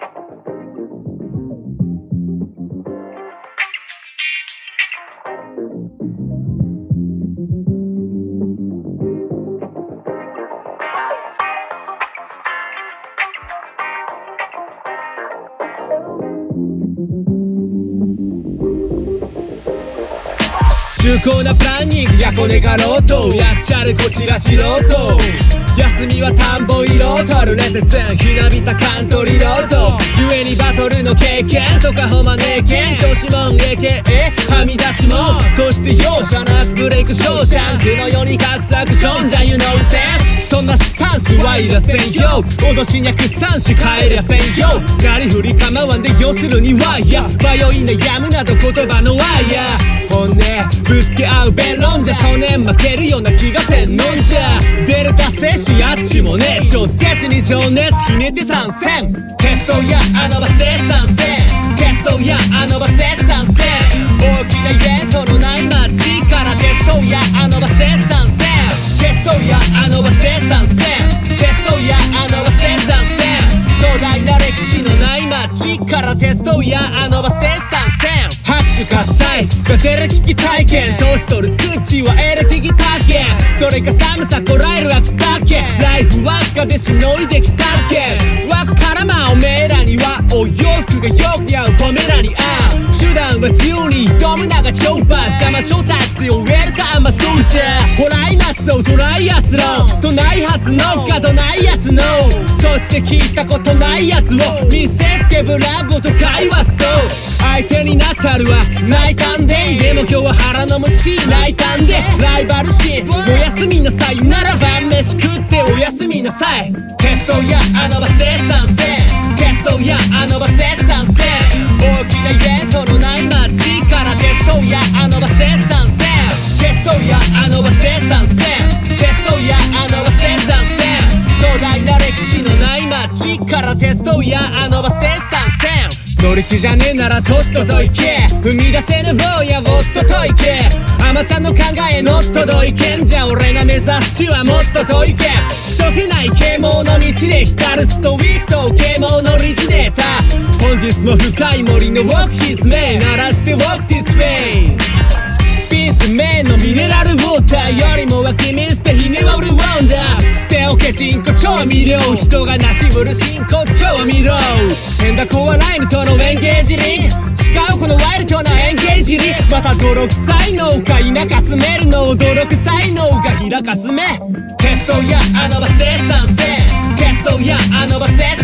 thank you 重厚なプランニング。やこねかろうと。やっちゃるこちら素人。休みは田んぼ色とるレテツンひなびたカントリーロード。故にバトルの経験とかほまねえけん。調子もん AKA はみ出しもん。として容赦なくブレイクショーシャンクの世に隠すアクションじゃ You know せんそんなスタンスはいらせんよ。脅しにゃくさんし帰りゃせんよ。なりふり構わんで要するにワイヤ迷い悩むなど言葉のワイヤ本音ぶつけ合う弁論じゃ。そねん負けるような気がせんのんじゃ。出れた精神あっちもね。超絶に情熱ひねって参戦。テストやあのバスで参戦。テストやあのバスで参戦。大きなイベントのない街から。テストやあのバスで参戦。テストやあのバスで参戦。テストやあのバスで参戦。壮大な歴史のない街から。テストやあのバスで参戦拍手喝采がテレ聞き体験。年取る数値はエレ聞き体験。それか寒さこらえる秋田県ライフワーカでしのいできたけん。わからまおめえらにはお洋服がよく似合うポメラニアン。手段は自由に挑むなが超パン。邪魔正体って呼べるかあんまそうじゃ。ホライマスとトライアスロン。とないはずのかとないやつの。そっちで聞いたことないやつを見せつけブラボーと会話すと相手になっちゃるわ。泣いたんででも今日は腹の虫。泣いたんでライバル心。おやすみなさい。ならば飯食っておやすみなさい。テストやあのバスで参戦。テストやあのバスで参戦。大きなイベント。乗り気じゃねえならとっとと行け。踏み出せぬ坊やおっとと行け。あまちゃんの考えのっとどいけんじゃ俺が目指す地はもっと遠いけ人気ない啓蒙の道で浸るストウィークと啓蒙のリジネーター本日も深い森のウォークヒスメイ鳴らしてウォークディスプレイ。ビーツメンのミネラルウォーターよりも湧き水ってひねはウルワンダー。捨ておけチンコ調味料。人がなしうる真骨調味料変だコアライムとまた泥臭いのか田舎住めるの泥臭いのが開かすめ。テストやあのバスで参戦。テストやあのバスで